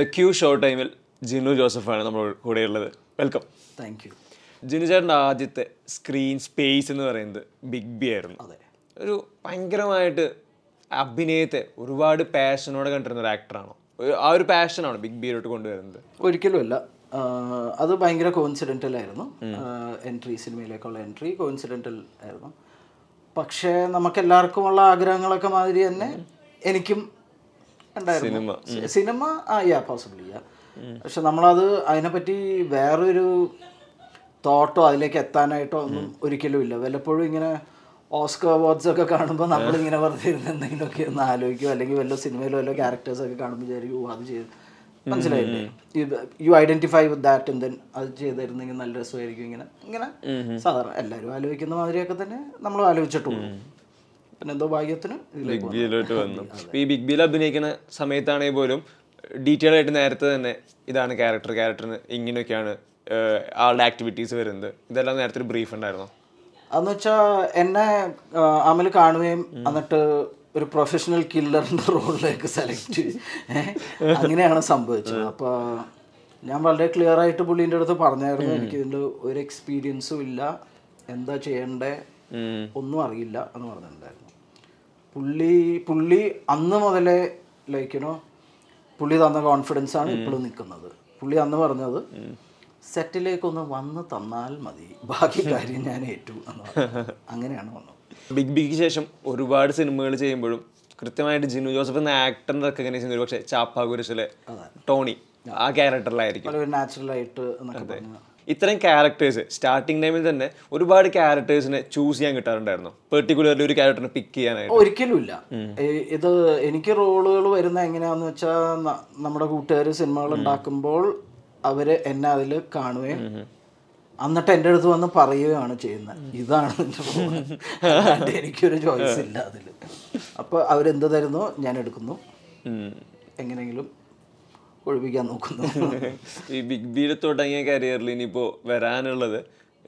The Q show ടൈമിൽ ജിനു ജോസഫാണ് നമ്മൾ കൂടെയുള്ളത്. വെൽക്കം താങ്ക് യു ജിനു ചേട്ടന്റെ ആദ്യത്തെ സ്ക്രീൻ സ്പേസ് എന്ന് പറയുന്നത് ബിഗ് ബി ആയിരുന്നു. അതെ. ഒരു ഭയങ്കരമായിട്ട് അഭിനയത്തെ ഒരുപാട് പാഷനോടെ കണ്ടിരുന്ന ഒരു ആക്ടറാണോ ആ ഒരു പാഷനാണ് ബിഗ് ബിയിലോട്ട് കൊണ്ടുവരുന്നത്? ഒരിക്കലുമല്ല അത് ഭയങ്കര കോയിൻസിഡന്റൽ ആയിരുന്നു. എൻട്രി സിനിമയിലേക്കുള്ള എൻട്രി കോയിൻസിഡന്റൽ ആയിരുന്നു. പക്ഷേ നമുക്കെല്ലാവർക്കുമുള്ള ആഗ്രഹങ്ങളൊക്കെ മാതിരി തന്നെ എനിക്കും സിനിമ. ആ യാ പോസിബിൾ യാ പക്ഷെ നമ്മളത് അതിനെപ്പറ്റി വേറൊരു തോട്ടോ അതിലേക്ക് എത്താനായിട്ടോ ഒന്നും ഒരിക്കലും ഇല്ല. വല്ലപ്പോഴും ഇങ്ങനെ ഓസ്കർ അവാർഡ്സ് ഒക്കെ കാണുമ്പോൾ നമ്മളിങ്ങനെ വെറുതെ ഇരുന്ന് എന്തെങ്കിലുമൊക്കെ ഒന്ന് ആലോചിക്കും അല്ലെങ്കിൽ വല്ല സിനിമയിലോ വല്ല ക്യാരക്ടേഴ്സ് ഒക്കെ കാണുമ്പോൾ വിചാരിക്കും "ഓ, അത് ചെയ്ത് മനസ്സിലായില്ലേ? You identify with that then അത് ചെയ്തിരുന്നെങ്കിൽ നല്ല രസമായിരിക്കും ഇങ്ങനെ. ഇങ്ങനെ സാധാരണ എല്ലാവരും ആലോചിക്കുന്ന മാതിരിയൊക്കെ തന്നെ നമ്മൾ ആലോചിച്ചിട്ടുള്ളൂ. പിന്നെ എന്തോ ഭാഗ്യത്തിന് ബിഗ് ബിയിലോട്ട് വന്നു. ഈ ബിഗ് ബിയിൽ അഭിനയിക്കുന്ന സമയത്താണെങ്കിൽ പോലും ഡീറ്റെയിൽ ആയിട്ട് നേരത്തെ തന്നെ ഇതാണ് ക്യാരക്ടർ ക്യാരക്ടറിന് ഇങ്ങനെയൊക്കെയാണ് ആളുടെ ആക്ടിവിറ്റീസ് വരുന്നത്. ഇതെല്ലാം നേരത്തെ ഒരു ബ്രീഫ് ഉണ്ടായിരുന്നോ? അതെന്ന് വെച്ചാൽ എന്നെ അമൽ കാണുകയും എന്നിട്ട് ഒരു പ്രൊഫഷണൽ കില്ലറിന്റെ റോളിലേക്ക് സെലക്ട് അങ്ങനെയാണ് സംഭവിച്ചത്. അപ്പോൾ ഞാൻ വളരെ ക്ലിയർ ആയിട്ട് പുള്ളീന്റെ അടുത്ത് പറഞ്ഞായിരുന്നു എനിക്ക് ഇതിന്റെ ഒരു എക്സ്പീരിയൻസും ഇല്ല. എന്താ ചെയ്യണ്ടേ? ഒന്നും അറിയില്ല എന്ന് പറഞ്ഞിട്ടുണ്ടായിരുന്നു. പുള്ളി പുള്ളി അന്ന് മുതലേ ലൈക്കിനോ പുള്ളി തന്ന കോൺഫിഡൻസ് ആണ് ഇപ്പോഴും നിൽക്കുന്നത് പുള്ളി അന്ന് പറഞ്ഞത് സെറ്റിലേക്കൊന്ന് വന്ന് തന്നാൽ മതി. ബാക്കി കാര്യം ഞാൻ ഏറ്റു. അങ്ങനെയാണ് വന്നത്. ബിഗ് ബിക്ക് ശേഷം ഒരുപാട് സിനിമകൾ ചെയ്യുമ്പോഴും കൃത്യമായിട്ട് ജിനു ജോസഫ് എന്ന ആക്ടറിന്റെ റെക്കഗ്നൈസ് ചെയ്യുന്നത് പക്ഷേ ചാപ്പാകുരിശിലെ ടോണി ആ. ക്യാരക്ടറിലായിരിക്കും നാച്ചുറലായിട്ട് എന്നൊക്കെ ഇത്തരം ക്യാരക്ടേഴ്സ് സ്റ്റാർട്ടിംഗ് ടൈമിൽ തന്നെ ഒരുപാട് ക്യാരക്ടേഴ്സിനെ ചൂസ് ചെയ്യാൻ കിട്ടാറുണ്ടായിരുന്നു. പെർട്ടിക്കുലർലി ഒരു ക്യാരക്ടറിനെ പിക്ക് ചെയ്യാനായിട്ട്. ഒരിക്കലും ഇല്ല ഇത് എനിക്ക് റോളുകൾ വരുന്ന എങ്ങനെയാന്ന് വെച്ചാൽ നമ്മുടെ കൂട്ടുകാർ സിനിമകൾ ഉണ്ടാക്കുമ്പോൾ അവർ എന്നെ അതിൽ കാണുകയും എന്നിട്ട് എന്റെ അടുത്ത് വന്ന് പറയുകയാണ് ചെയ്യുന്നത്. ഇതാണ് എന്റെ എനിക്കൊരു ചോയ്സ് ഇല്ല അതിൽ അപ്പോൾ അവരെന്ത് തരുന്നു? ഞാൻ എടുക്കുന്നു. എങ്ങനെയെങ്കിലും ഒഴിപ്പിക്കാൻ നോക്കുന്നു. ഈ ബിഗ് ബിയിൽ തുടങ്ങിയ കരിയറിൽ ഇനിയിപ്പോ വരാനുള്ളത്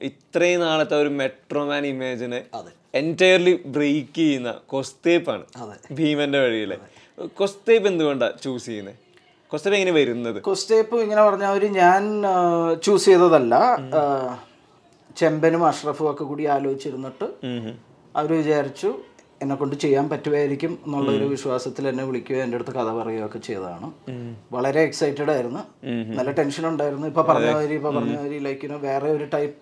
ഇത്രയും നാളത്തെ ഒരു മെട്രോമാൻ ഇമേജിനെ അതെ. എന്റയർലി ബ്രേക്ക് ചെയ്യുന്ന കൊസ്തേപ്പാണ് അതെ. ഭീമന്റെ വഴിയിലെ. കൊസ്തേപ്പ് എന്തുകൊണ്ടാണ് ചൂസ് ചെയ്യുന്നത് കൊസ്തേപ്പ് എങ്ങനെ വരുന്നത്? കൊസ്റ്റേപ്പ് ഇങ്ങനെ പറഞ്ഞ ഒരു ഞാൻ ചൂസ് ചെയ്തതല്ല. ചെമ്പനും അഷ്റഫും ഒക്കെ കൂടി ആലോചിച്ചിരുന്നിട്ട് അവർ വിചാരിച്ചു എന്നെ കൊണ്ട് ചെയ്യാൻ പറ്റുമായിരിക്കും എന്നുള്ളൊരു വിശ്വാസത്തിൽ എന്നെ വിളിക്കുകയോ എന്റെ അടുത്ത് കഥ പറയുകയോ ഒക്കെ ചെയ്തതാണ്. വളരെ എക്സൈറ്റഡ് ആയിരുന്നു. നല്ല ടെൻഷൻ ഉണ്ടായിരുന്നു. ഇപ്പൊ പറഞ്ഞ മാതിരി ഇപ്പൊ പറഞ്ഞ മാതിരി ലൈക്ക് യുനോ വേറെ ഒരു ടൈപ്പ്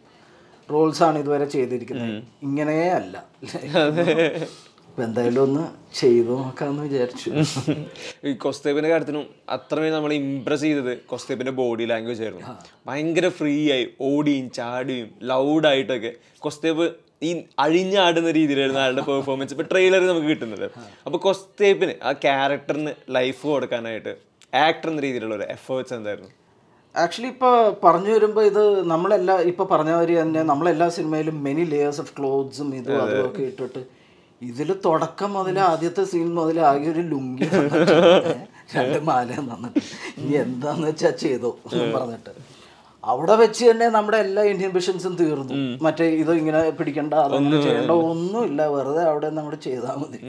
റോൾസ് ആണ് ഇതുവരെ ചെയ്തിരിക്കുന്നത്. ഇങ്ങനെ അല്ല. അപ്പൊ എന്തായാലും ഒന്ന് ചെയ്തു നോക്കാന്ന് വിചാരിച്ചു. ഈ കൊസ്തേപ്പിന്റെ കാര്യത്തിനും അത്രമേ നമ്മൾ ഇംപ്രസ് ചെയ്തത് കൊസ്തേപ്പിന്റെ ബോഡി ലാംഗ്വേജ് ആയിരുന്നു. ഭയങ്കര ഫ്രീ ആയി ഓടിയും ചാടിയും ലൗഡായിട്ടൊക്കെ കൊസ്തേപ്പ് ഈ അഴിഞ്ഞാടുന്ന രീതിയിലായിരുന്നു ആളുടെ പെർഫോമൻസ് ഇപ്പൊ ട്രെയിലർ നമുക്ക് കിട്ടുന്നത്. അപ്പൊ കൊസ്തേപ്പിന് ആ ക്യാരക്ടറിന് ലൈഫ് കൊടുക്കാനായിട്ട് ആക്ടർ എന്ന രീതിയിലുള്ള ഒരു എഫേർട്സ് എന്തായിരുന്നു? ആക്ച്വലി ഇപ്പോൾ പറഞ്ഞു വരുമ്പോൾ ഇത് നമ്മളെല്ലാ ഇപ്പോൾ പറഞ്ഞ മാതിരി തന്നെ നമ്മളെല്ലാ സിനിമയിലും മെനി ലെയേഴ്സ് ഓഫ് ക്ലോത്ത്സും ഇതും അതും. ഒക്കെ ഇട്ടിട്ട് ഇതിൽ തുടക്കം മുതൽ ആദ്യത്തെ സീൻ മുതൽ ആകെ ഒരു ലുങ്കി രണ്ട് മാല തന്നിട്ട് ഇനി എന്താന്ന് വെച്ചാൽ ചെയ്തോ പറഞ്ഞിട്ട്. അവിടെ വെച്ച് തന്നെ നമ്മുടെ എല്ലാ ഇന്ത്യൻ ഇൻഹിബിഷൻസും തീർന്നു. മറ്റേ ഇത് ഇങ്ങനെ പിടിക്കണ്ട അതൊന്നും ചെയ്യേണ്ട ഒന്നുമില്ല. വെറുതെ അവിടെ നമ്മൾ ചെയ്താൽ മതി.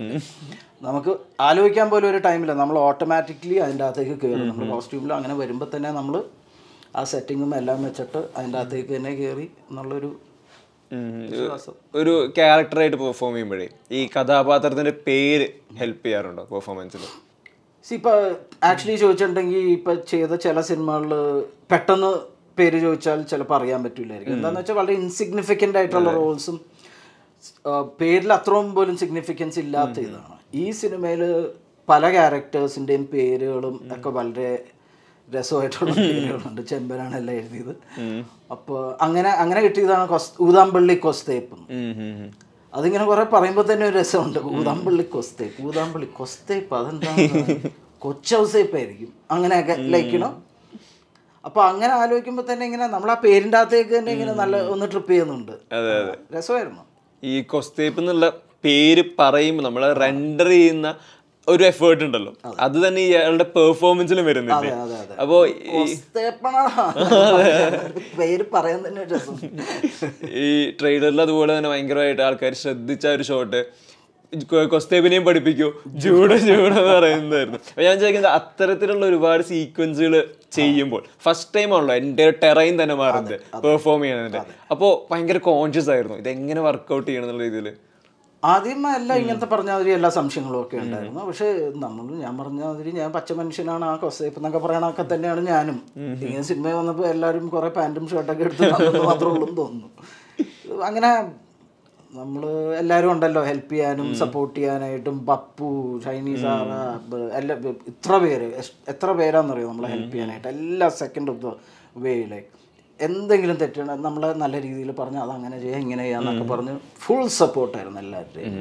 നമുക്ക് ആലോചിക്കാൻ പോലും ഒരു ടൈമില്ല നമ്മൾ ഓട്ടോമാറ്റിക്കലി അതിന്റെ അകത്തേക്ക് കയറും നമ്മൾ കോസ്റ്റ്യൂമിൽ അങ്ങനെ വരുമ്പോൾ തന്നെ നമ്മൾ ആ സെറ്റിങ്ങും എല്ലാം വെച്ചിട്ട് അതിന്റെ അകത്തേക്ക് തന്നെ കയറി എന്നുള്ളൊരു ഒരു ക്യാരക്ടറായിട്ട് പെർഫോം ചെയ്യുമ്പോഴേ ഈ കഥാപാത്രത്തിന്റെ പേര് ഹെൽപ്പ് ചെയ്യാറുണ്ടോ പെർഫോമൻസിൽ സി ഇപ്പോൾ ആക്ച്വലി ചോദിച്ചിട്ടുണ്ടെങ്കിൽ ഇപ്പം ചെയ്ത ചില സിനിമകളിൽ പെട്ടെന്ന് പേര് ചോദിച്ചാൽ ചിലപ്പോൾ അറിയാൻ പറ്റില്ലായിരിക്കും. എന്താണെന്ന് വെച്ചാൽ വളരെ ഇൻസിഗ്നിഫിക്കന്റ് ആയിട്ടുള്ള റോൾസും പേരിൽ അത്രയും പോലും സിഗ്നിഫിക്കൻസ് ഇല്ലാത്ത ഇതാണ്. ഈ സിനിമയിൽ പല ക്യാരക്ടേഴ്സിന്റെയും പേരുകളും ഒക്കെ വളരെ രസമായിട്ടുള്ള പേരുകളുണ്ട്. ചെമ്പനാണ് എല്ലാം എഴുതിയത്. അപ്പോൾ അങ്ങനെ അങ്ങനെ കിട്ടിയതാണ് കൊസ് ഊതാമ്പള്ളി കൊസ്തേപ്പ്. അതിങ്ങനെ കുറെ പറയുമ്പോൾ തന്നെ ഒരു രസമുണ്ട്. ഊതാമ്പള്ളി കൊസ്തേപ്പ്. ഊതാമ്പള്ളി കൊസ്തേപ്പ് അതെന്താ കൊച്ചൗസേപ്പായിരിക്കും അങ്ങനെയൊക്കെ ലൈക്കണോ അപ്പൊ അങ്ങനെ ആലോചിക്കുമ്പോൾ തന്നെ ഇങ്ങനെ നമ്മൾ ആ പേരിന്റെ അകത്തേക്ക് തന്നെ ഇങ്ങനെ നല്ല ഒന്ന് ട്രിപ്പ് ചെയ്യുന്നുണ്ട്. രസമായിരുന്നു. ഈ കൊസ്തേപ്പ് എന്നുള്ള പേര് പറയുമ്പോൾ നമ്മൾ റെൻഡർ ചെയ്യുന്ന ഒരു എഫേർട്ട് ഉണ്ടല്ലോ. അത്. തന്നെ ഇയാളുടെ പെർഫോമൻസിലും വരുന്നുണ്ട്. അപ്പോ പേര് പറയാൻ തന്നെ ഈ ട്രെയിലറിൽ അതുപോലെ തന്നെ ഭയങ്കരമായിട്ട് ആൾക്കാർ ശ്രദ്ധിച്ച ഒരു ഷോട്ട് കൊസ്തേബിനെയും പഠിപ്പിക്കൂ. ജൂഡ ജൂഡ എന്ന് പറയുന്നതായിരുന്നു. അപ്പൊ ഞാൻ ചോദിക്കുന്നത് അത്തരത്തിലുള്ള ഒരുപാട് സീക്വൻസുകൾ ചെയ്യുമ്പോൾ ഫസ്റ്റ് ടൈം ആണല്ലോ എന്റെ ടെറൈൻ തന്നെ മാറുന്നത്. പെർഫോം ചെയ്യണതിന്റെ അപ്പോൾ ഭയങ്കര കോൺഷ്യസ് ആയിരുന്നു. ഇത് എങ്ങനെ വർക്കൗട്ട് ചെയ്യണം എന്നുള്ള രീതിയിൽ ആദ്യം എല്ലാം ഇങ്ങനത്തെ പറഞ്ഞ മാതിരി എല്ലാ സംശയങ്ങളും ഒക്കെ ഉണ്ടായിരുന്നു. പക്ഷെ നമ്മൾ ഞാൻ പറഞ്ഞ മാതിരി ഞാൻ പച്ച മനുഷ്യനാണ് ആ കൊസേപ്പ് എന്നൊക്കെ പറയണൊക്കെ തന്നെയാണ് ഞാനും. ഇങ്ങനെ സിനിമ വന്നപ്പോൾ എല്ലാവരും കുറെ പാന്റും ഷർട്ടൊക്കെ എടുത്ത് മാത്രമേ ഉള്ളൂ തോന്നുന്നു. അങ്ങനെ നമ്മൾ എല്ലാവരും ഉണ്ടല്ലോ ഹെൽപ്പ് ചെയ്യാനും സപ്പോർട്ട് ചെയ്യാനായിട്ടും പപ്പു ചൈനീസ് ആറ എല്ലാ ഇത്ര പേര് എത്ര പേരാണെന്നറിയോ നമ്മളെ ഹെൽപ്പ് ചെയ്യാനായിട്ട്? എല്ലാ സെക്കൻഡ് ഓഫ് ദ വേയിലെ എന്തെങ്കിലും തെറ്റാണ് നമ്മളെ നല്ല രീതിയിൽ പറഞ്ഞ് അത് അങ്ങനെ ചെയ്യാം ഇങ്ങനെ ചെയ്യാന്നൊക്കെ പറഞ്ഞ് ഫുൾ സപ്പോർട്ടായിരുന്നു എല്ലാവരുടെയും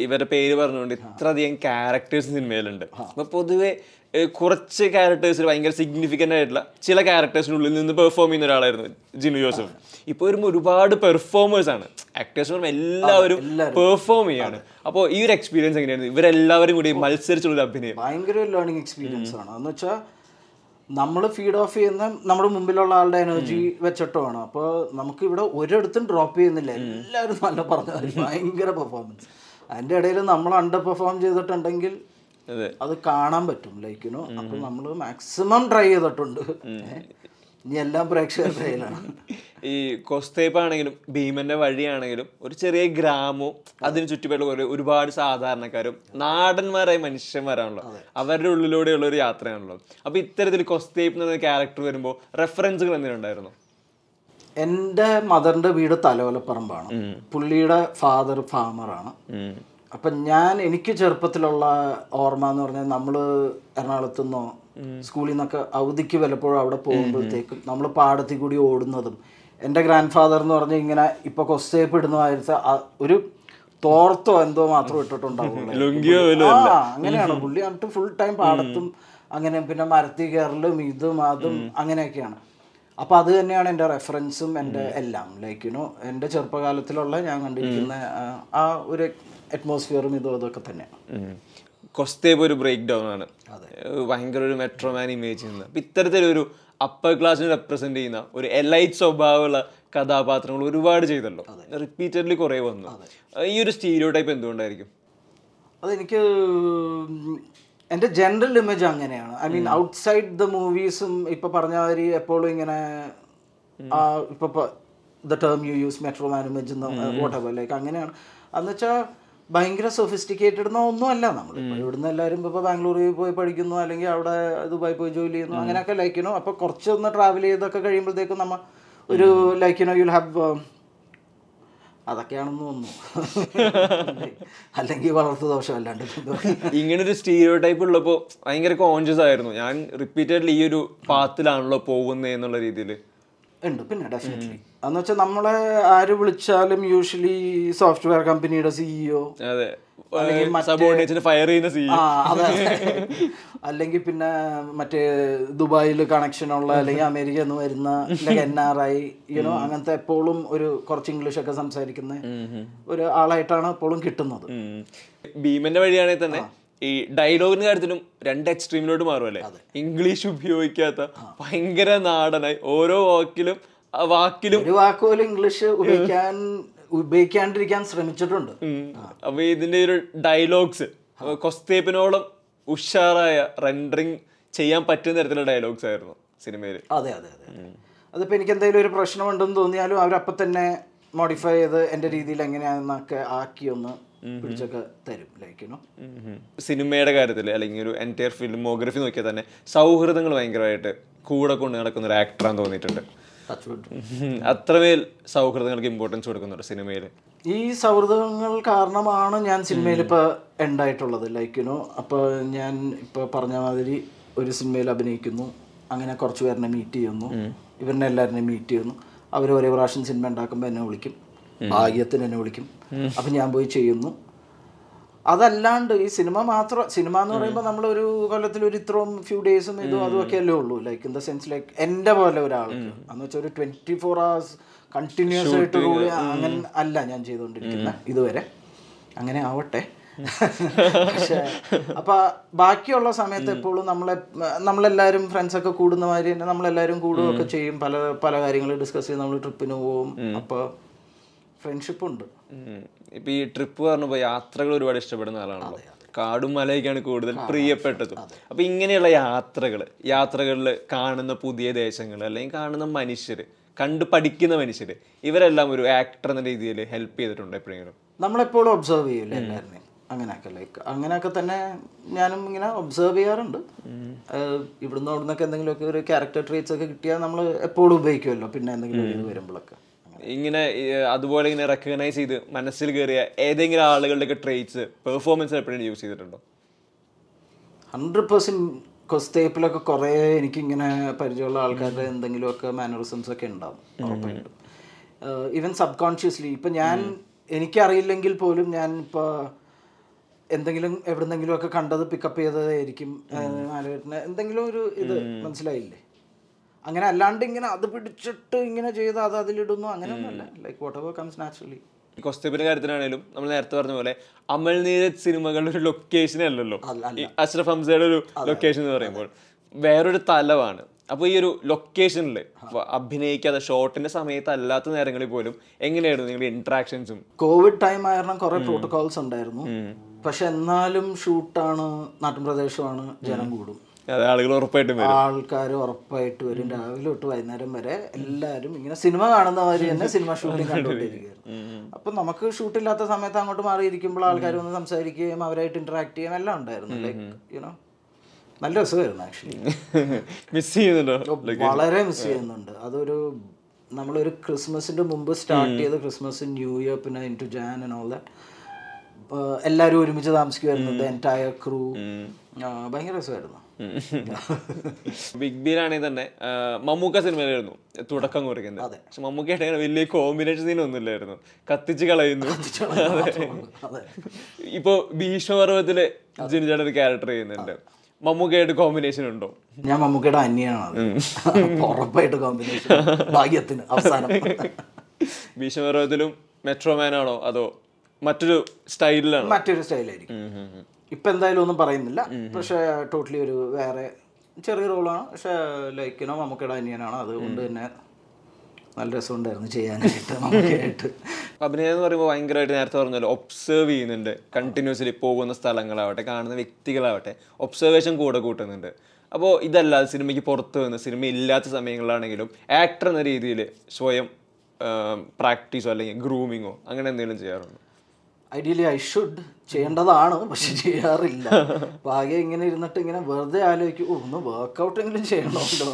ഇവരുടെ പേര് പറഞ്ഞുകൊണ്ട് ഇത്രയധികം ക്യാരക്ടേഴ്സ് സിനിമയിലുണ്ട് അപ്പൊ പൊതുവെ കുറച്ച് ക്യാരക്ടേഴ്സിൽ ഭയങ്കര സിഗ്നിഫിക്കന്റ് ആയിട്ടുള്ള ചില ക്യാരക്ടേഴ്സിനുള്ളിൽ നിന്ന് പെർഫോം ചെയ്യുന്ന ഒരാളായിരുന്നു ജിനു ജോസഫ്. ഇപ്പോൾ വരുമ്പോൾ ഒരുപാട് പെർഫോമേഴ്സ് ആണ്. ആക്ടേഴ്സ് പറയുമ്പോൾ എല്ലാവരും പെർഫോം ചെയ്യാണ്. അപ്പോൾ ഈ ഒരു എക്സ്പീരിയൻസ് എങ്ങനെയാണ് ഇവരെല്ലാവരും കൂടി മത്സരിച്ചുള്ള ഒരു അഭിനയം. ഭയങ്കര ലേണിംഗ് എക്സ്പീരിയൻസ് ആണ്. എന്ന് വെച്ചാൽ നമ്മൾ ഫീഡ് ഓഫ് ചെയ്യുന്ന നമ്മുടെ മുമ്പിലുള്ള ആളുടെ എനർജി വെച്ചിട്ടുമാണ്. അപ്പോൾ നമുക്ക് ഇവിടെ ഒരിടത്തും ഡ്രോപ്പ് ചെയ്യുന്നില്ല. എല്ലാവരും നല്ല പറഞ്ഞു ഭയങ്കര പെർഫോമൻസ് അതിന്റെ ഇടയിൽ നമ്മൾ അണ്ടർ പെർഫോം ചെയ്തിട്ടുണ്ടെങ്കിൽ അതെ. കാണാൻ പറ്റും ലൈക്കിനോ അപ്പോൾ നമ്മൾ മാക്സിമം ട്രൈ ചെയ്തിട്ടുണ്ട്. ഇനി എല്ലാം പ്രേക്ഷകരുടെ കയ്യിലാണ്. ഈ കൊസ്തേപ്പ് ആണെങ്കിലും ഭീമന്റെ വഴിയാണെങ്കിലും ഒരു ചെറിയ ഗ്രാമവും അതിന് ചുറ്റുപാടുള്ള ഒരുപാട് സാധാരണക്കാരും നാടന്മാരായ മനുഷ്യന്മാരാണല്ലോ. അവരുടെ ഉള്ളിലൂടെയുള്ള ഒരു യാത്രയാണല്ലോ. അപ്പൊ ഇത്തരത്തിൽ കൊസ്തേപ്പ് എന്ന ക്യാരക്ടർ വരുമ്പോൾ റെഫറൻസുകൾ എന്തെങ്കിലും ഉണ്ടായിരുന്നു? എന്റെ മദറിന്റെ വീട് തലവലപ്പറമ്പാണ്. പുള്ളിയുടെ ഫാദർ ഫാമറാണ് അപ്പം ഞാൻ എനിക്ക് ചെറുപ്പത്തിലുള്ള ഓർമ്മ എന്ന് പറഞ്ഞാൽ നമ്മൾ എറണാകുളത്തു നിന്നോ സ്കൂളിൽ നിന്നൊക്കെ അവധിക്ക് വല്ലപ്പോഴും അവിടെ പോകുമ്പോഴത്തേക്കും നമ്മൾ പാടത്തിൽ കൂടി ഓടുന്നതും. എന്റെ ഗ്രാൻഡ് ഫാദർ എന്ന് പറഞ്ഞാൽ ഇങ്ങനെ ഇപ്പോൾ ഇടുന്നതായിട്ട് ഒരു തോർത്തോ എന്തോ മാത്രം ഇട്ടിട്ടുണ്ടാവുള്ളൂ. ആ അങ്ങനെയാണ്. പുള്ളി എന്നിട്ട് ഫുൾ ടൈം പാടത്തും അങ്ങനെ പിന്നെ മരത്തി കയറലും ഇതും അതും അങ്ങനെയൊക്കെയാണ്. അപ്പോൾ അത് തന്നെയാണ് എന്റെ റെഫറൻസും എന്റെ എല്ലാം. ലൈക്ക് യുനോ എന്റെ ചെറുപ്പകാലത്തിലുള്ള ഞാൻ കണ്ടിരിക്കുന്ന ആ ഒരു അറ്റ്മോസ്ഫിയറും ഇതും അതൊക്കെ തന്നെയാണ് കൊസ്തേബ് ഒരു ബ്രേക്ക് ഡൗൺ ആണ് ഭയങ്കര ഒരു മെട്രോമാൻ ഇമേജ് ചെയ്യുന്നത് അപ്പൊ ഇത്തരത്തിലൊരു അപ്പർ ക്ലാസ്സിനെ റെപ്രസെന്റ് ചെയ്യുന്ന ഒരു എലൈറ്റ് സ്വഭാവമുള്ള കഥാപാത്രങ്ങൾ ഒരുപാട് ചെയ്തല്ലോ. റിപ്പീറ്റഡ്ലി കുറേ വന്നു. ഈ ഒരു സ്റ്റീരിയോ ടൈപ്പ് എന്തുകൊണ്ടായിരിക്കും? അതെനിക്ക് എന്റെ ജനറൽ ഇമേജ് അങ്ങനെയാണ്. ഐ മീൻ ഔട്ട്സൈഡ് ദ മൂവീസും ഇപ്പം പറഞ്ഞ മാതിരി എപ്പോഴും ഇങ്ങനെ ഇപ്പം the term you use metro man image whatever like അങ്ങനെയാണ്. എന്ന് വെച്ചാൽ ഭയങ്കര സൊഫിസ്റ്റിക്കേറ്റഡ് എന്നോ ഒന്നുമല്ല. നമ്മൾ ഇവിടുന്ന് എല്ലാവരും ഇപ്പോൾ ബാംഗ്ലൂരിൽ പോയി പഠിക്കുന്നു അല്ലെങ്കിൽ അവിടെ ദുബായി പോയി ജോലി ചെയ്യുന്നു അങ്ങനെയൊക്കെ ലൈക്കിനു അപ്പോൾ കുറച്ചൊന്ന് ട്രാവൽ ചെയ്തൊക്കെ കഴിയുമ്പോഴത്തേക്കും നമ്മ ഒരു ലൈക്കിനോ യുൽ ഹാവ് അതൊക്കെയാണെന്ന് തോന്നുന്നു. അല്ലെങ്കിൽ വളർത്തു ദോഷം അല്ലാണ്ട് ഇപ്പൊ ഇങ്ങനെ ഒരു സ്റ്റീരിയോ ടൈപ്പ് ഉള്ളപ്പോൾ ഭയങ്കര കോൺഷ്യസ് ആയിരുന്നു. ഞാൻ റിപ്പീറ്റഡ്ലി ഈ ഒരു പാത്തിലാണല്ലോ പോകുന്നത് എന്നുള്ള രീതിയിൽ ഉണ്ട്. പിന്നെ ഡെഫിനറ്റ്ലി എന്ന് വെച്ചാൽ നമ്മളെ ആര് വിളിച്ചാലും യൂഷ്വലി സോഫ്റ്റ്വെയർ കമ്പനിയുടെ സിഇഒ ഫയർ ചെയ്യുന്ന സിഇഒ അതെ. അല്ലെങ്കിൽ പിന്നെ മറ്റേ ദുബായിൽ കണക്ഷൻ ഉള്ള അല്ലെങ്കിൽ അമേരിക്കയിൽ നിന്ന് വരുന്ന എൻ ആർ ഐ യുനോ അങ്ങനത്തെ എപ്പോഴും ഒരു കുറച്ച് ഇംഗ്ലീഷ് ഒക്കെ സംസാരിക്കുന്ന ഒരു ആളായിട്ടാണ് എപ്പോഴും കിട്ടുന്നത്. ഭീമന്റെ വഴിയാണെങ്കിൽ തന്നെ. ഈ ഡയലോഗിന്റെ കാര്യത്തിലും രണ്ട് എക്സ്ട്രീമിലോട്ട് മാറുമല്ലേ? ഇംഗ്ലീഷ് ഉപയോഗിക്കാത്ത ഭയങ്കര നാടനായി ഓരോ വാക്കിലും വാക്കിലും ഒരു വാക്കുപോലും ഇംഗ്ലീഷ് ഉപയോഗിക്കാൻ ഉപയോഗിക്കാണ്ടിരിക്കാൻ ശ്രമിച്ചിട്ടുണ്ട്. അപ്പൊ ഇതിന്റെ ഒരു ഡയലോഗ്സ് കൊസ്തേപ്പിനോളം ഉഷാറായ റെൻഡറിങ് ചെയ്യാൻ പറ്റുന്ന തരത്തിലുള്ള ഡയലോഗ്സ് ആയിരുന്നു സിനിമയിൽ അതെ അതെ അതെ. അതിപ്പോൾ എനിക്ക് എന്തെങ്കിലും ഒരു പ്രശ്നമുണ്ടെന്ന് തോന്നിയാലും അവരപ്പം തന്നെ മോഡിഫൈ ചെയ്ത് എന്റെ രീതിയിൽ എങ്ങനെയാണെന്നൊക്കെ ആക്കി ഒന്ന് പിടിച്ചൊക്കെ തരും ലൈക്കിനോ സിനിമയുടെ കാര്യത്തിൽ അല്ലെങ്കിൽ ഒരു എന്റയർ ഫിലിമോഗ്രഫി നോക്കിയാൽ തന്നെ സൗഹൃദങ്ങൾ ഭയങ്കരമായിട്ട് കൂടെ കൊണ്ട് നടക്കുന്ന ഒരു ആക്ടറാന്ന് തോന്നിയിട്ടുണ്ട്. അത്രമേൽ സൗഹൃദങ്ങൾക്ക് ഇമ്പോർട്ടൻസ് കൊടുക്കുന്നുണ്ട് സിനിമയിൽ ഈ സൗഹൃദങ്ങൾ കാരണമാണ് ഞാൻ സിനിമയിൽ ഇപ്പോൾ ഉണ്ടായിട്ടുള്ളത് ലൈക്കിനോ അപ്പോൾ ഞാൻ ഇപ്പോൾ പറഞ്ഞ മാതിരി ഒരു സിനിമയിൽ അഭിനയിക്കുന്നു അങ്ങനെ കുറച്ച് പേരിനെ മീറ്റ് ചെയ്യുന്നു ഇവരിനെ എല്ലാവരെയും മീറ്റ് ചെയ്യുന്നു അവർ ഒരേ പ്രാവശ്യം സിനിമ ഉണ്ടാക്കുമ്പോൾ എന്നെ വിളിക്കും. ഭാഗ്യത്തിന് എന്നെ വിളിക്കും. അപ്പം ഞാൻ പോയി ചെയ്യുന്നു. അതല്ലാണ്ട് ഈ സിനിമ മാത്രം സിനിമ എന്ന് പറയുമ്പോൾ നമ്മൾ ഒരു കൊല്ലത്തിൽ ഒരു ഇത്രയും ഫ്യൂ ഡേയ്സും ഇതും അതുമൊക്കെ അല്ലേ ഉള്ളൂ. Like in the sense like എന്റെ പോലെ ഒരാൾക്ക്. എന്ന് വെച്ചാൽ ഒരു ട്വന്റി ഫോർ അവേഴ്സ് കണ്ടിന്യൂസ് ആയിട്ട് കൂടി അങ്ങനെ അല്ല ഞാൻ ചെയ്തുകൊണ്ടിരിക്കുന്നത് ഇതുവരെ. അങ്ങനെ ആവട്ടെ. പക്ഷേ അപ്പൊ ബാക്കിയുള്ള സമയത്ത് എപ്പോഴും നമ്മളെ നമ്മളെല്ലാരും ഫ്രണ്ട്സ് ഒക്കെ കൂടുന്ന മാതിരി തന്നെ നമ്മളെല്ലാവരും കൂടുകയൊക്കെ ചെയ്യും. പല പല കാര്യങ്ങൾ ഡിസ്കസ് ചെയ്യും. നമ്മൾ ട്രിപ്പിന് പോവും. അപ്പോൾ ഫ്രണ്ട്ഷിപ്പ് ഉണ്ട്. ഇപ്പൊ ഈ ട്രിപ്പ് പറഞ്ഞപ്പോ യാത്രകൾ ഒരുപാട് ഇഷ്ടപ്പെടുന്ന ആളാണല്ലോ. കാടും മലയൊക്കെയാണ് കൂടുതൽ പ്രിയപ്പെട്ടത്. അപ്പൊ ഇങ്ങനെയുള്ള യാത്രകൾ യാത്രകളിൽ കാണുന്ന പുതിയ ദേശങ്ങൾ അല്ലെങ്കിൽ കാണുന്ന മനുഷ്യര് കണ്ട് പഠിക്കുന്ന മനുഷ്യര് ഇവരെല്ലാം ഒരു ആക്ടർ എന്ന രീതിയിൽ ഹെൽപ്പ് ചെയ്തിട്ടുണ്ട് എപ്പോഴെങ്കിലും? നമ്മളെപ്പോഴും ഒബ്സർവ് ചെയ്യില്ല എല്ലാവരുടെയും അങ്ങനെയൊക്കെ ലൈക്ക് അങ്ങനെയൊക്കെ തന്നെ ഞാനും ഇങ്ങനെ ഒബ്സർവ് ചെയ്യാറുണ്ട്. ഇവിടുന്ന് അവിടുന്നൊക്കെ എന്തെങ്കിലുമൊക്കെ ഒരു ക്യാരക്ടർ ട്രീറ്റ്സ് ഒക്കെ കിട്ടിയാൽ നമ്മൾ എപ്പോഴും ഉപയോഗിക്കുമല്ലോ. പിന്നെ എന്തെങ്കിലും വരുമ്പോഴൊക്കെ. ഇങ്ങനെ അതുപോലെ ഇങ്ങനെ റെക്കഗ്നൈസ് ചെയ്ത് മനസ്സിൽ കയറിയ ഏതെങ്കിലും ആളുകളുടെ ട്രേറ്റ്സ് പെർഫോമൻസ് എപ്പോഴും യൂസ് ചെയ്തിട്ടുണ്ടോ? ഹൺഡ്രഡ് പെർസെന്റ് കൊസ്തേപ്പിലൊക്കെ കുറേ എനിക്കിങ്ങനെ പരിചയമുള്ള ആൾക്കാരുടെ എന്തെങ്കിലുമൊക്കെ മാനറിസംസ് ഒക്കെ ഉണ്ടാവും ഉറപ്പായിട്ടും. ഈവൻ സബ് കോൺഷ്യസ്ലി ഇപ്പം ഞാൻ എനിക്കറിയില്ലെങ്കിൽ പോലും ഞാൻ ഇപ്പോൾ എന്തെങ്കിലും എവിടെന്നെങ്കിലും ഒക്കെ കണ്ടത് പിക്കപ്പ് ചെയ്തതായിരിക്കും എന്തെങ്കിലും ഒരു ഇത് മനസ്സിലായില്ലേ? അങ്ങനെ അല്ലാണ്ട് ഇങ്ങനെ അത് പിടിച്ചിട്ട് ഇങ്ങനെ ചെയ്ത് അത് അതിലിടുന്നു അങ്ങനെയൊന്നുമല്ല like whatever comes naturally കൊസ്തേപ്പിന്റെ കാര്യത്തിലാണേലും നമ്മൾ നേരത്തെ പറഞ്ഞ പോലെ അമൽ നീരജ് സിനിമകളുടെ ഒരു ലൊക്കേഷൻ അല്ലല്ലോ. അഷ്റഫ് ഹംസയുടെ ഒരു ലൊക്കേഷൻ എന്ന് പറയുമ്പോൾ വേറൊരു തലമാണ് അപ്പോൾ ഈ ഒരു ലൊക്കേഷനിൽ അഭിനയിക്കാതെ ഷോട്ടിന്റെ സമയത്ത് അല്ലാത്ത നേരങ്ങളിൽ പോലും എങ്ങനെയായിരുന്നു നിങ്ങളുടെ ഇന്ററാക്ഷൻസും കോവിഡ് ടൈം ആയിരുന്നു കുറെ പ്രോട്ടോകോൾസ് ഉണ്ടായിരുന്നു. പക്ഷെ എന്നാലും ഷൂട്ടാണ് നാട്ടിൻ പ്രദേശമാണ് ജനം കൂടും. ആളുകൾ ഉറപ്പായിട്ടും വരും. ആൾക്കാർ ഉറപ്പായിട്ട് വരും. രാവിലെ തൊട്ട് വൈകുന്നേരം വരെ എല്ലാവരും ഇങ്ങനെ സിനിമ കാണുന്ന മാതിരി തന്നെ സിനിമ ഷൂട്ടിംഗ് കണ്ടുകൊണ്ടിരിക്കുകയായിരുന്നു അപ്പൊ നമുക്ക് ഷൂട്ട് ഇല്ലാത്ത സമയത്ത് അങ്ങോട്ട് മാറിയിരിക്കുമ്പോൾ ആൾക്കാർ വന്ന് സംസാരിക്കുകയും അവരായിട്ട് ഇന്ററാക്ട് ചെയ്യുകയും എല്ലാം ഉണ്ടായിരുന്നു. ലൈക്ക് യുനോ നല്ല രസമായിരുന്നു ആക്ച്വലി മിസ് ചെയ്യുന്നുണ്ടോ? വളരെ മിസ് ചെയ്യുന്നുണ്ട്. അതൊരു നമ്മളൊരു ക്രിസ്മസിന്റെ മുമ്പ് സ്റ്റാർട്ട് ചെയ്ത് ക്രിസ്മസ് ന്യൂ ഇയർ പിന്നെ into Jan and all that എല്ലാവരും ഒരുമിച്ച് താമസിക്കുമായിരുന്നു എന്റയർ ക്രൂ ഭയങ്കര രസമായിരുന്നു. ബിഗ് ബിയിലാണെങ്കിൽ തന്നെ മമ്മൂക്ക സിനിമയിലായിരുന്നു തുടക്കം കുറിക്കുന്നത്. പക്ഷെ മമ്മൂക്കയായിട്ട് അങ്ങനെ വലിയ കോമ്പിനേഷൻ സീൻ ഒന്നുമില്ലായിരുന്നു. കത്തിച്ച് കളയുന്നു. ഇപ്പൊ ഭീഷ്മപർവത്തിൽ ജിനിജയുടെ ഒരു ക്യാരക്ടർ ചെയ്യുന്നുണ്ട്. മമ്മൂക്കയായിട്ട് കോമ്പിനേഷൻ ഉണ്ടോ? ഞാൻ മമ്മൂക്കയുടെ അന്യാണ് ഉറപ്പായിട്ട് കോമ്പിനേഷൻ ഭാഗ്യത്തിന് അവസാനം. ഭീഷ്മപർവത്തിലും മെട്രോമാൻ ആണോ? അതോ മറ്റൊരു സ്റ്റൈലിലാണ് മറ്റൊരു സ്റ്റൈലായിരിക്കും ഇപ്പൊ എന്തായാലും ഒന്നും പറയുന്നില്ല. പക്ഷെ ടോട്ടലി ഒരു വേറെ ചെറിയ റോളാണ്. പക്ഷെ ലൈക്കിനോ മമ്മൂക്കയുടെ അനിയനാണ്? അതുകൊണ്ട് തന്നെ നല്ല രസമുണ്ടായിരുന്നു ചെയ്യാനായിട്ട് മമ്മൂക്കയായിട്ട്. അഭിനയം എന്ന് പറയുമ്പോൾ ഭയങ്കരമായിട്ട് നേരത്തെ പറഞ്ഞല്ലോ ഒബ്സേർവ് ചെയ്യുന്നുണ്ട്. കണ്ടിന്യൂസ്ലി പോകുന്ന സ്ഥലങ്ങളാവട്ടെ കാണുന്ന വ്യക്തികളാവട്ടെ ഒബ്സർവേഷൻ കൂടെ കൂട്ടുന്നുണ്ട്. അപ്പോൾ ഇതല്ല സിനിമയ്ക്ക് പുറത്ത് വന്ന് സിനിമ ഇല്ലാത്ത സമയങ്ങളിലാണെങ്കിലും ആക്ടർ എന്ന രീതിയിൽ സ്വയം പ്രാക്ടീസോ അല്ലെങ്കിൽ ഗ്രൂമിങ്ങോ അങ്ങനെ എന്തെങ്കിലും ചെയ്യാറുണ്ടോ? ഐഡിയലി ഐ ഷുഡ് ചെയ്യേണ്ടതാണ് പക്ഷെ ചെയ്യാറില്ല. ആകെ ഇങ്ങനെ ഇരുന്നിട്ട് ഇങ്ങനെ വെറുതെ ആലോചിക്കും "ഓ, ഒന്ന് വർക്കൗട്ട് എങ്കിലും ചെയ്യണമല്ലോ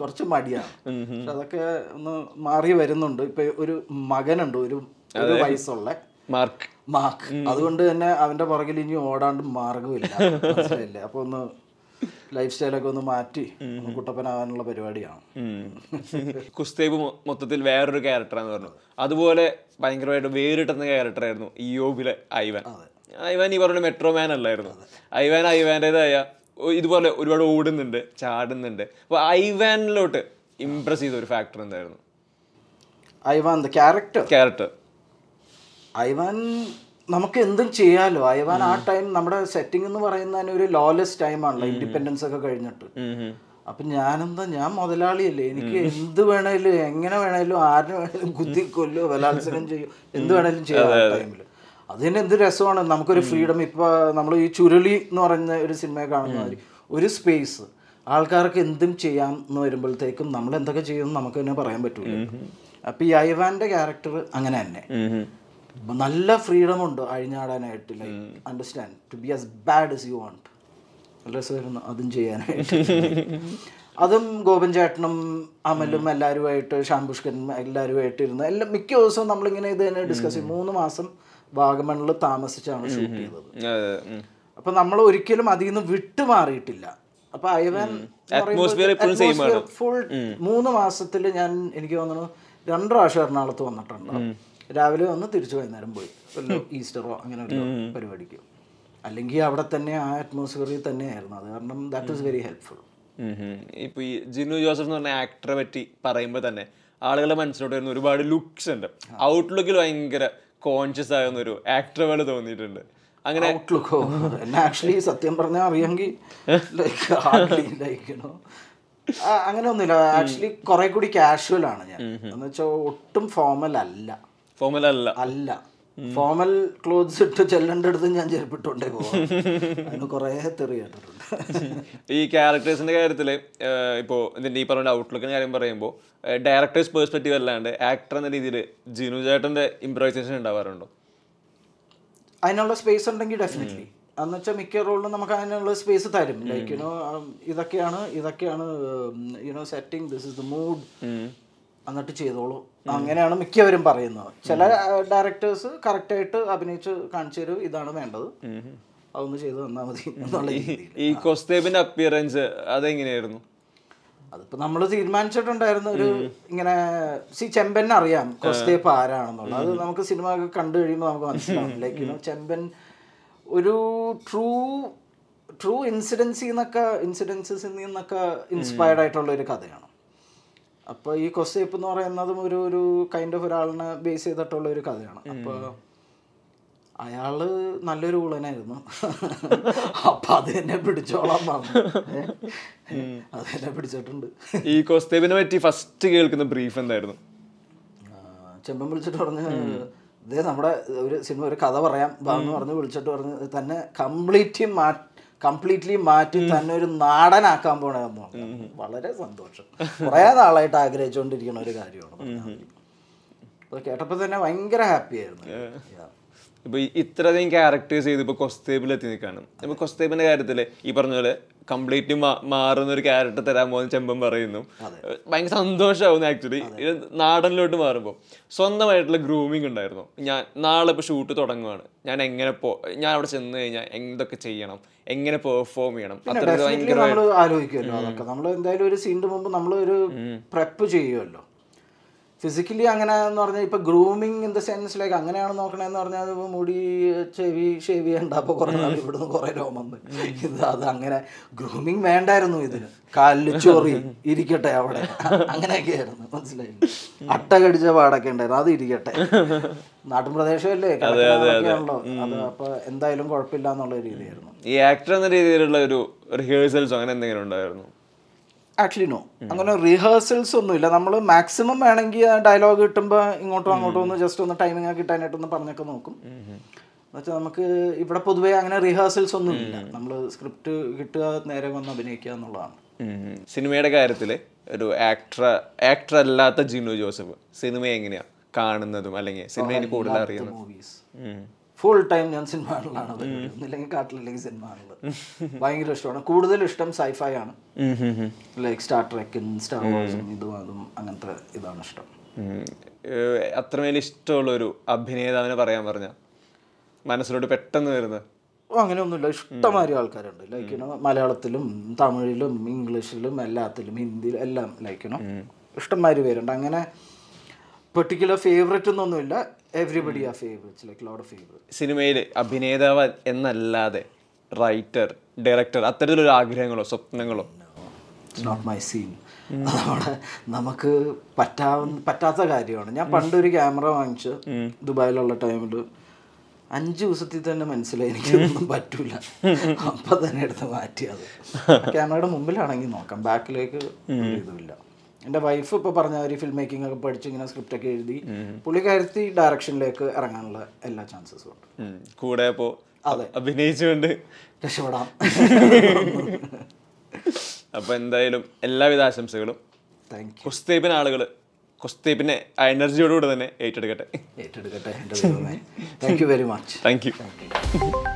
കുറച്ച് മടിയാണ്. പക്ഷെ അതൊക്കെ ഒന്ന് മാറി വരുന്നുണ്ട്. ഇപ്പൊ ഒരു മകനുണ്ട് ഒരു ഒരു വയസ്സുള്ള മാർക്ക്. മാർക്ക്. അതുകൊണ്ട് തന്നെ അവന്റെ പുറകിൽ ഇനി ഓടാണ്ട് മാർഗമില്ല. മനസ്സിലായില്ലേ? അപ്പൊ ഒന്ന് ലൈഫ് സ്റ്റൈലൊക്കെ ഒന്ന് മാറ്റി കുട്ടപ്പനാവാനുള്ള പരിപാടിയാണ്. കുസ്തേബ് മൊത്തത്തിൽ വേറൊരു ക്യാരക്ടറാന്ന് പറഞ്ഞു. അതുപോലെ ഭയങ്കരമായിട്ട് വേറിട്ടുന്ന ക്യാരക്ടറായിരുന്നു ഇയോബിലെ ഐവൻ. ഐവാൻ ഈ പറഞ്ഞ മെട്രോമാൻ അല്ലായിരുന്നു. ഐവാൻ ഐവാന്റെതായ ഇതുപോലെ ഒരുപാട് ഓടുന്നുണ്ട് ചാടുന്നുണ്ട്. അപ്പോൾ ഐവാനിലോട്ട് ഇംപ്രസ് ചെയ്ത ഒരു ഫാക്ടർ എന്തായിരുന്നു? ഐവാൻ ക്യാരക്ടർ ക്യാരക്ടർ ഐവാൻ നമുക്ക് എന്തും ചെയ്യാലോ? അയവാൻ ആ ടൈം നമ്മുടെ സെറ്റിംഗ് എന്ന് പറയുന്ന ഒരു ലോലെസ് ടൈമാണല്ലോ ഇൻഡിപെൻഡൻസ് ഒക്കെ കഴിഞ്ഞിട്ട്. അപ്പൊ ഞാനെന്താ ഞാൻ മുതലാളിയല്ലേ? എനിക്ക് എന്ത് വേണേലും എങ്ങനെ വേണേലും ആരും വേണേലും കുത്തി കൊല്ലോ ബലാത്സംഗം ചെയ്യോ എന്ത് വേണേലും ചെയ്യാം ആ ടൈമിൽ അതിന് എന്ത് രസമാണ്? നമുക്കൊരു ഫ്രീഡം ഇപ്പൊ നമ്മൾ ഈ ചുരുളി എന്ന് പറയുന്ന ഒരു സിനിമയെ കാണുന്ന മാതിരി ഒരു സ്പേസ് ആൾക്കാർക്ക് എന്തും ചെയ്യാം എന്ന് വരുമ്പോഴത്തേക്കും നമ്മൾ എന്തൊക്കെ ചെയ്യുമെന്ന് നമുക്ക് തന്നെ പറയാൻ പറ്റൂല അപ്പൊ ഈ ഐവാന്റെ ക്യാരക്ടർ അങ്ങനെ തന്നെ. നല്ല ഫ്രീഡം ഉണ്ട് അഴിഞ്ഞാടാനായിട്ട് like understand to be as bad as you want നല്ല രസമായിരുന്നു അതും ചെയ്യാനായിട്ട്. അതും ഗോപൻ ചേട്ടനും അമലും എല്ലാവരുമായിട്ട് ഷാംപുഷ്കനും എല്ലാവരുമായിട്ട് ഇരുന്ന് എല്ലാം മിക്ക ദിവസവും നമ്മളിങ്ങനെ ഇത് തന്നെ ഡിസ്കസ് ചെയ്യും. മൂന്ന് മാസം വാഗമണിൽ താമസിച്ചാണ് ഷൂട്ട് ചെയ്തത്. അപ്പൊ നമ്മൾ ഒരിക്കലും അതിൽ നിന്ന് വിട്ടുമാറിയിട്ടില്ല അപ്പൊ അയവൻ ഫുൾ മൂന്ന് മാസത്തിൽ ഞാൻ എനിക്ക് തോന്നുന്നു രണ്ട് പ്രാവശ്യം എറണാകുളത്ത് വന്നിട്ടുണ്ട്. രാവിലെ വന്ന് തിരിച്ചു വൈകുന്നേരം പോയി. വല്ല ഈസ്റ്ററോ അങ്ങനെ ഒരു പരിപാടിക്ക്. അല്ലെങ്കിൽ അവിടെ തന്നെ ആ അറ്റ്മോസ്ഫിയറിൽ തന്നെയായിരുന്നു. അത് കാരണം ദാറ്റ് ഈസ് വെരി ഹെൽപ്ഫുൾ ഇപ്പൊ ഈ ജിനു ജോസഫ് എന്ന് പറഞ്ഞ ആക്ടറെ പറ്റി പറയുമ്പോൾ തന്നെ ആളുകളെ മനസ്സിലോട്ട് വരുന്ന ഒരുപാട് ലുക്സ് ഉണ്ട്. ഔട്ട്ലുക്കിൽ ഭയങ്കര കോൺഷ്യസ് ആകുന്ന ഒരു ആക്ടർ പോലെ തോന്നിയിട്ടുണ്ട്. അങ്ങനെ ഔട്ട്ലുക്കോ എന്നെ ആക്ച്വലി സത്യം പറഞ്ഞാൽ അറിയാമെങ്കിൽ ലൈക്ക് അങ്ങനെ ഒന്നുമില്ല ആക്ച്വലി കുറെ കൂടി കാഷ്വൽ ആണ് ഞാൻ. എന്ന് വെച്ചാൽ ഒട്ടും ഫോമൽ അല്ല. ഫോമൽ അല്ല. അല്ല. ഫോമൽ ക്ലോത്ത്സ് ഇട്ട് ചെല്ലേണ്ട അടുത്ത് ഞാൻ ചെരുപ്പിട്ടുണ്ടേ അതിന് കുറേ തെറി കേട്ടിട്ടുണ്ട്. ഈ ക്യാരക്ടേഴ്സിന്റെ കാര്യത്തിൽ ഇപ്പോ ഇതിന്റെ ഈ പറഞ്ഞ ഔട്ട്ലുക്കിന്റെ കാര്യം പറയുമ്പോൾ ഡയറക്ടേഴ്സ് പേഴ്സ്പെക്റ്റീവ് അല്ലാണ്ട് ആക്ടർ എന്ന രീതിയിൽ ജിനു ചേട്ടന്റെ ഇംപ്രൈസേഷൻ ഉണ്ടാവാറുണ്ടോ? അതിനുള്ള സ്പേസ് ഉണ്ടെങ്കിൽ ഡെഫിനറ്റ്ലി എന്ന് വെച്ചാൽ മിക്ക റോളിലും നമുക്ക് അതിനുള്ള സ്പേസ് തരും. ലൈക്ക് യുനോ ഇതൊക്കെയാണ് ഇതൊക്കെയാണ് you know setting this is the mood എന്നിട്ട് ചെയ്തോളൂ. അങ്ങനെയാണ് മിക്കവരും പറയുന്നത്. ചില ഡയറക്ടേഴ്സ് കറക്റ്റായിട്ട് അഭിനയിച്ച് കാണിച്ചു തരും ഇതാണ് വേണ്ടത്. അതൊന്ന് ചെയ്തു തന്നാൽ മതി എന്നുള്ള ഈ കൊസ്തേബിന്റെ അപ്പിയറൻസ് അതെങ്ങനെയായിരുന്നു? അതിപ്പോ നമ്മൾ തീരുമാനിച്ചിട്ടുണ്ടായിരുന്നു ഒരു ഇങ്ങനെ സി ചെമ്പൻ അറിയാം കൊസ്തേപ്പ് ആരാണെന്നുള്ളത്. അത് നമുക്ക് സിനിമ കണ്ടു കഴിയുമ്പോൾ നമുക്ക് മനസ്സിലാവും. ലൈക്ക് ചെമ്പൻ ഒരു ട്രൂ ട്രൂ ഇൻസിഡൻസിന്നൊക്കെ ഇൻസിഡൻസിൽ നിന്നൊക്കെ ഇൻസ്പയർഡ് ആയിട്ടുള്ള ഒരു കഥയാണ്. അപ്പോൾ ഈ കൊസ്സേപ്പ് എന്ന് പറയുന്നതും ഒരു ഒരു കൈൻഡ് ഓഫ് ഒരാളിനെ ബേസ് ചെയ്തിട്ടുള്ള ഒരു കഥയാണ്. അപ്പോൾ അയാൾ നല്ലൊരു ഊളനായിരുന്നു. അപ്പൊ അത് എന്നെ പിടിച്ചോളാം പറഞ്ഞു? അത് എന്നെ പിടിച്ചിട്ടുണ്ട്. ഈ കൊസ്തേപ്പിനെ പറ്റി ഫസ്റ്റ് കേൾക്കുന്ന ബ്രീഫ് എന്തായിരുന്നു? ചെമ്പം ചെമ്പൻ വിളിച്ചിട്ട് പറഞ്ഞ് ഇതേ നമ്മുടെ ഒരു സിനിമ ഒരു കഥ പറയാം എന്ന് പറഞ്ഞ് വിളിച്ചിട്ട് പറഞ്ഞ് തന്നെ കംപ്ലീറ്റ് മാ കംപ്ലീറ്റ്ലി മാറ്റി തന്നെ ഒരു നാടനാക്കാൻ പോണെന്ന് വളരെ സന്തോഷം. കുറേ നാളായിട്ട് ആഗ്രഹിച്ചുകൊണ്ടിരിക്കുന്ന ഒരു കാര്യമാണ്. അത് കേട്ടപ്പോൾ തന്നെ ഭയങ്കര ഹാപ്പി ആയിരുന്നു ഇത്രയും ക്യാരക്ടേഴ്സ് ചെയ്ത് ഇപ്പൊ കൊസ്തേബിൽ എത്തി നിൽക്കാണ് ഇപ്പൊ കൊസ്തേബിന്റെ കാര്യത്തിൽ ഈ പറഞ്ഞ പോലെ കംപ്ലീറ്റ്ലി മാറുന്ന ഒരു ക്യാരക്ടർ തരാൻ പോകുന്ന ചെമ്പൻ പറയുന്നു. ഭയങ്കര സന്തോഷമാവുന്നു ആക്ച്വലി നാടനിലോട്ട് മാറുമ്പോൾ സ്വന്തമായിട്ടുള്ള ഗ്രൂമിങ് ഉണ്ടായിരുന്നു. ഞാൻ നാളെ ഇപ്പൊ ഷൂട്ട് തുടങ്ങുവാണ്. ഞാൻ എങ്ങനെ പോ ഞാൻ അവിടെ ചെന്ന് കഴിഞ്ഞാൽ എന്തൊക്കെ ചെയ്യണം? എങ്ങനെ പെർഫോം ചെയ്യണം? അത്ര ഭയങ്കര നമ്മൾ ആലോചിക്കുമല്ലോ അതൊക്കെ നമ്മൾ എന്തായാലും ഒരു സീനിന് മുമ്പ് നമ്മൾ ഒരു പ്രെപ്പ് ചെയ്യുമല്ലോ ഫിസിക്കലി അങ്ങനെ എന്ന് പറഞ്ഞാൽ ഇപ്പൊ grooming in the sense like അങ്ങനെയാണ് നോക്കണേന്ന് പറഞ്ഞാൽ മുടി ചെവി ഷേവ് ചെയ്യണ്ട. അപ്പൊ കുറെ നാൾ ഇവിടുന്ന് കുറേ രോമം. ഇത് അത് അങ്ങനെ ഗ്രൂമിങ് വേണ്ടായിരുന്നു ഇതിന്. കാലിൽ ചൊറി ഇരിക്കട്ടെ അവിടെ. അങ്ങനെയൊക്കെ ആയിരുന്നു മനസ്സിലായി അട്ട കടിച്ച പാടൊക്കെ ഉണ്ടായിരുന്നു. അത് ഇരിക്കട്ടെ. നാട്ടുപ്രദേശമല്ലേ ആണല്ലോ അത് അപ്പോൾ എന്തായാലും കുഴപ്പമില്ല എന്നുള്ള രീതിയായിരുന്നു. ഈ ആക്ടർ എന്ന രീതിയിലുള്ള ഒരു റിഹേഴ്സൽസോ അങ്ങനെ എന്തെങ്കിലും ഉണ്ടായിരുന്നു? ആക്ച്വലി നോ അങ്ങനെ റിഹേഴ്സൽസ് ഒന്നുമില്ല. നമ്മൾ മാക്സിമം വേണമെങ്കിൽ ഡയലോഗ് കിട്ടുമ്പോൾ ഇങ്ങോട്ടോ അങ്ങോട്ടോ ഒന്ന് ജസ്റ്റ് ഒന്ന് ടൈമിംഗ് കിട്ടാനായിട്ട് ഒന്ന് പറഞ്ഞൊക്കെ നോക്കും. എന്നുവെച്ചാൽ നമുക്ക് ഇവിടെ പൊതുവേ അങ്ങനെ റിഹേഴ്സൽസ് ഒന്നും ഇല്ല നമ്മൾ സ്ക്രിപ്റ്റ് കിട്ടുക നേരെ വന്ന് അഭിനയിക്കുക എന്നുള്ളതാണ്. സിനിമയുടെ കാര്യത്തിൽ ഒരു ആക്ടർ ആക്ടർ അല്ലാത്ത ജിനു ജോസഫ് സിനിമ എങ്ങനെയാ കാണുന്നതും അല്ലെങ്കിൽ സിനിമ കൂടുതൽ അറിയുന്നത്? മൂവീസ് ഫുൾ ടൈം ഞാൻ സിനിമ സിനിമകളിലാണ് ഒന്നില്ലെങ്കിൽ കാട്ടിലില്ലെങ്കിൽ കാണുന്നത്. ഭയങ്കര ഇഷ്ടമാണ്. കൂടുതൽ ഇഷ്ടം സൈഫൈ ആണ്. ലൈക്ക് സ്റ്റാർ ട്രെക്കിൻ സ്റ്റാർ വാർസും ഇതും അതും അങ്ങനത്തെ ഇതാണ് ഇഷ്ടം. അത്രമേൽ ഇഷ്ടമുള്ള ഒരു അഭിനേതാവിനെ പറയാൻ പറഞ്ഞ? മനസ്സിലോട്ട് പെട്ടെന്ന് വരുന്നത് ഓ അങ്ങനെയൊന്നുമില്ല. ഇഷ്ടമാതിരി ആൾക്കാരുണ്ട്. ലൈക്കിനോ മലയാളത്തിലും തമിഴിലും ഇംഗ്ലീഷിലും എല്ലാത്തിലും ഹിന്ദിയിലും എല്ലാം ലൈക്കിനോ ഇഷ്ടംമാതിരി പേരുണ്ട്. അങ്ങനെ പെർട്ടിക്കുലർ ഫേവററ്റ് എന്നൊന്നുമില്ല. എവറിബഡി ആ favourites like lot of favourite സിനിമയിൽ അഭിനേതാവ് എന്നല്ലാതെ റൈറ്റർ ഡയറക്ടർ അത്തരത്തിലൊരു ആഗ്രഹങ്ങളോ സ്വപ്നങ്ങളോ? ഇറ്റ്സ് നോട്ട് മൈ സീൻ അതവിടെ നമുക്ക് പറ്റാവുന്ന പറ്റാത്ത കാര്യമാണ്. ഞാൻ പണ്ടൊരു ക്യാമറ വാങ്ങിച്ച് ദുബായിലുള്ള ടൈമിൽ അഞ്ച് ദിവസത്തിൽ തന്നെ മനസ്സിലായി എനിക്കൊന്നും പറ്റൂല. അപ്പൊ തന്നെ എടുത്ത് മാറ്റിയത്. ക്യാമറയുടെ മുമ്പിലാണെങ്കിൽ നോക്കാം ബാക്കിലേക്ക് ഇതുമില്ല. എന്റെ വൈഫ് ഇപ്പോൾ പറഞ്ഞ ഒരു ഫിലിം മേക്കിംഗ് ഒക്കെ പഠിച്ച് ഇങ്ങനെ സ്ക്രിപ്റ്റ് ഒക്കെ എഴുതി പുള്ളിക്കാരത്തി ഡയറക്ഷനിലേക്ക് ഇറങ്ങാനുള്ള എല്ലാ ചാൻസസും ഉണ്ട്. കൂടെ അതെ. അഭിനയിച്ചുകൊണ്ട്. രക്ഷപ്പെടാം. അപ്പോൾ എന്തായാലും എല്ലാവിധ ആശംസകളും. താങ്ക് കുസ്തേപ്പിന് ആളുകൾ കുസ്തേപ്പിനെ ആ എനർജിയോടുകൂടെ തന്നെ ഏറ്റെടുക്കട്ടെ. ഏറ്റെടുക്കട്ടെ thank you very much thank you